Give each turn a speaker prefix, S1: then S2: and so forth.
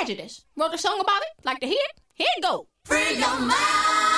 S1: Prejudice. Wrote a song about it. Like to hear it? Here it go.
S2: Free your mind.